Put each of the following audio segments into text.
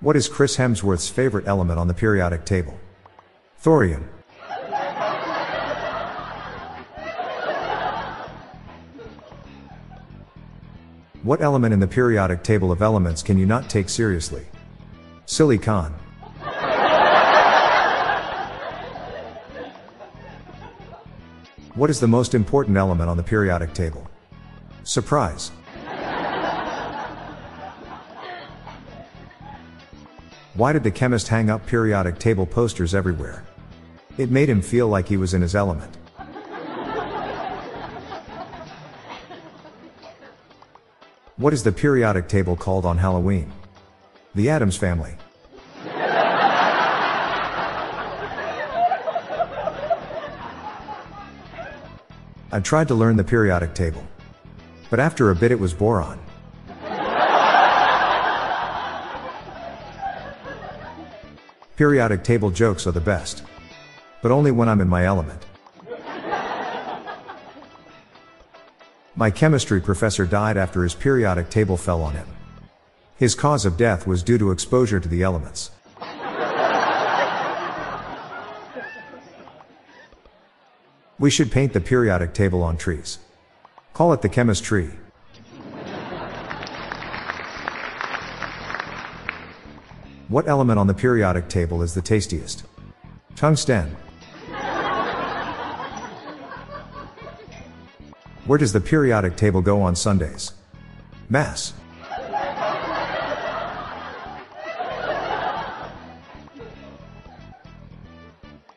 What is Chris Hemsworth's favorite element on the periodic table? Thorium. What element in the periodic table of elements can you not take seriously? Silicon. What is the most important element on the periodic table? Surprise. Why did the chemist hang up periodic table posters everywhere? It made him feel like he was in his element. What is the periodic table called on Halloween? The Atoms Family. I tried to learn the periodic table. But after a bit it was boron. Periodic table jokes are the best. But only when I'm in my element. My chemistry professor died after his periodic table fell on him. His cause of death was due to exposure to the elements. We should paint the periodic table on trees. Call it the chemist tree. What element on the periodic table is the tastiest? Tungsten. Where does the periodic table go on Sundays? Mass.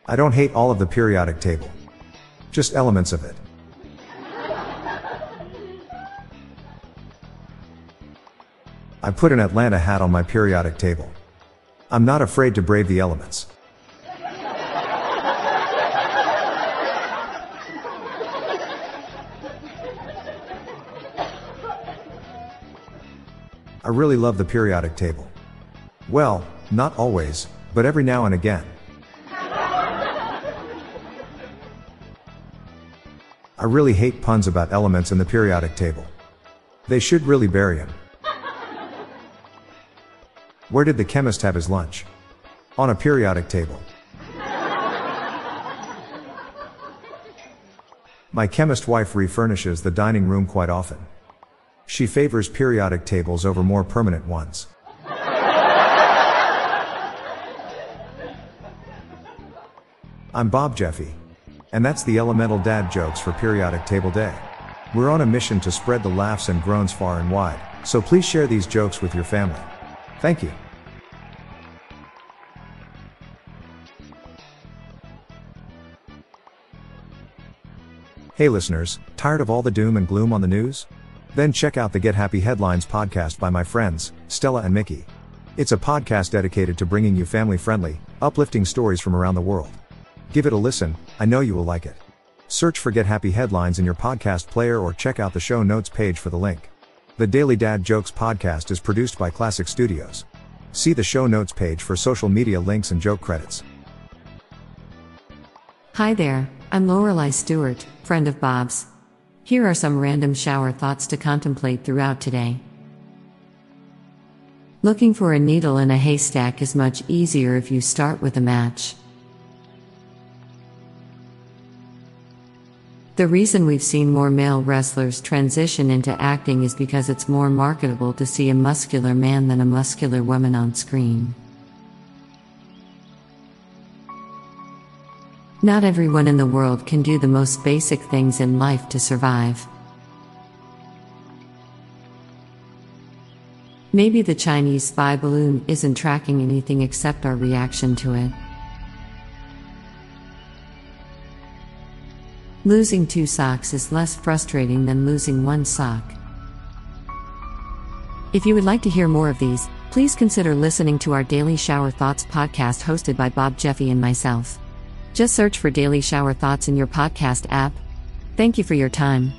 I don't hate all of the periodic table. Just elements of it. I put an Atlanta hat on my periodic table. I'm not afraid to brave the elements. I really love the periodic table. Well, not always, but every now and again. I really hate puns about elements in the periodic table. They should really bury him. Where did the chemist have his lunch? On a periodic table. My chemist wife refurnishes the dining room quite often. She favors periodic tables over more permanent ones. I'm Bob Jeffy. And that's the elemental dad jokes for periodic table day. We're on a mission to spread the laughs and groans far and wide, so please share these jokes with your family. Thank you. Hey listeners, tired of all the doom and gloom on the news? Then check out the Get Happy Headlines podcast by my friends, Stella and Mickey. It's a podcast dedicated to bringing you family friendly, uplifting stories from around the world. Give it a listen, I know you will like it. Search for Get Happy Headlines in your podcast player or check out the show notes page for the link. The Daily Dad Jokes podcast is produced by Classic Studios. See the show notes page for social media links and joke credits. Hi there, I'm Lorelai Stewart, friend of Bob's. Here are some random shower thoughts to contemplate throughout today. Looking for a needle in a haystack is much easier if you start with a match. The reason we've seen more male wrestlers transition into acting is because it's more marketable to see a muscular man than a muscular woman on screen. Not everyone in the world can do the most basic things in life to survive. Maybe the Chinese spy balloon isn't tracking anything except our reaction to it. Losing two socks is less frustrating than losing one sock. If you would like to hear more of these, please consider listening to our Daily Shower Thoughts podcast hosted by Bob Jeffy and myself. Just search for Daily Shower Thoughts in your podcast app. Thank you for your time.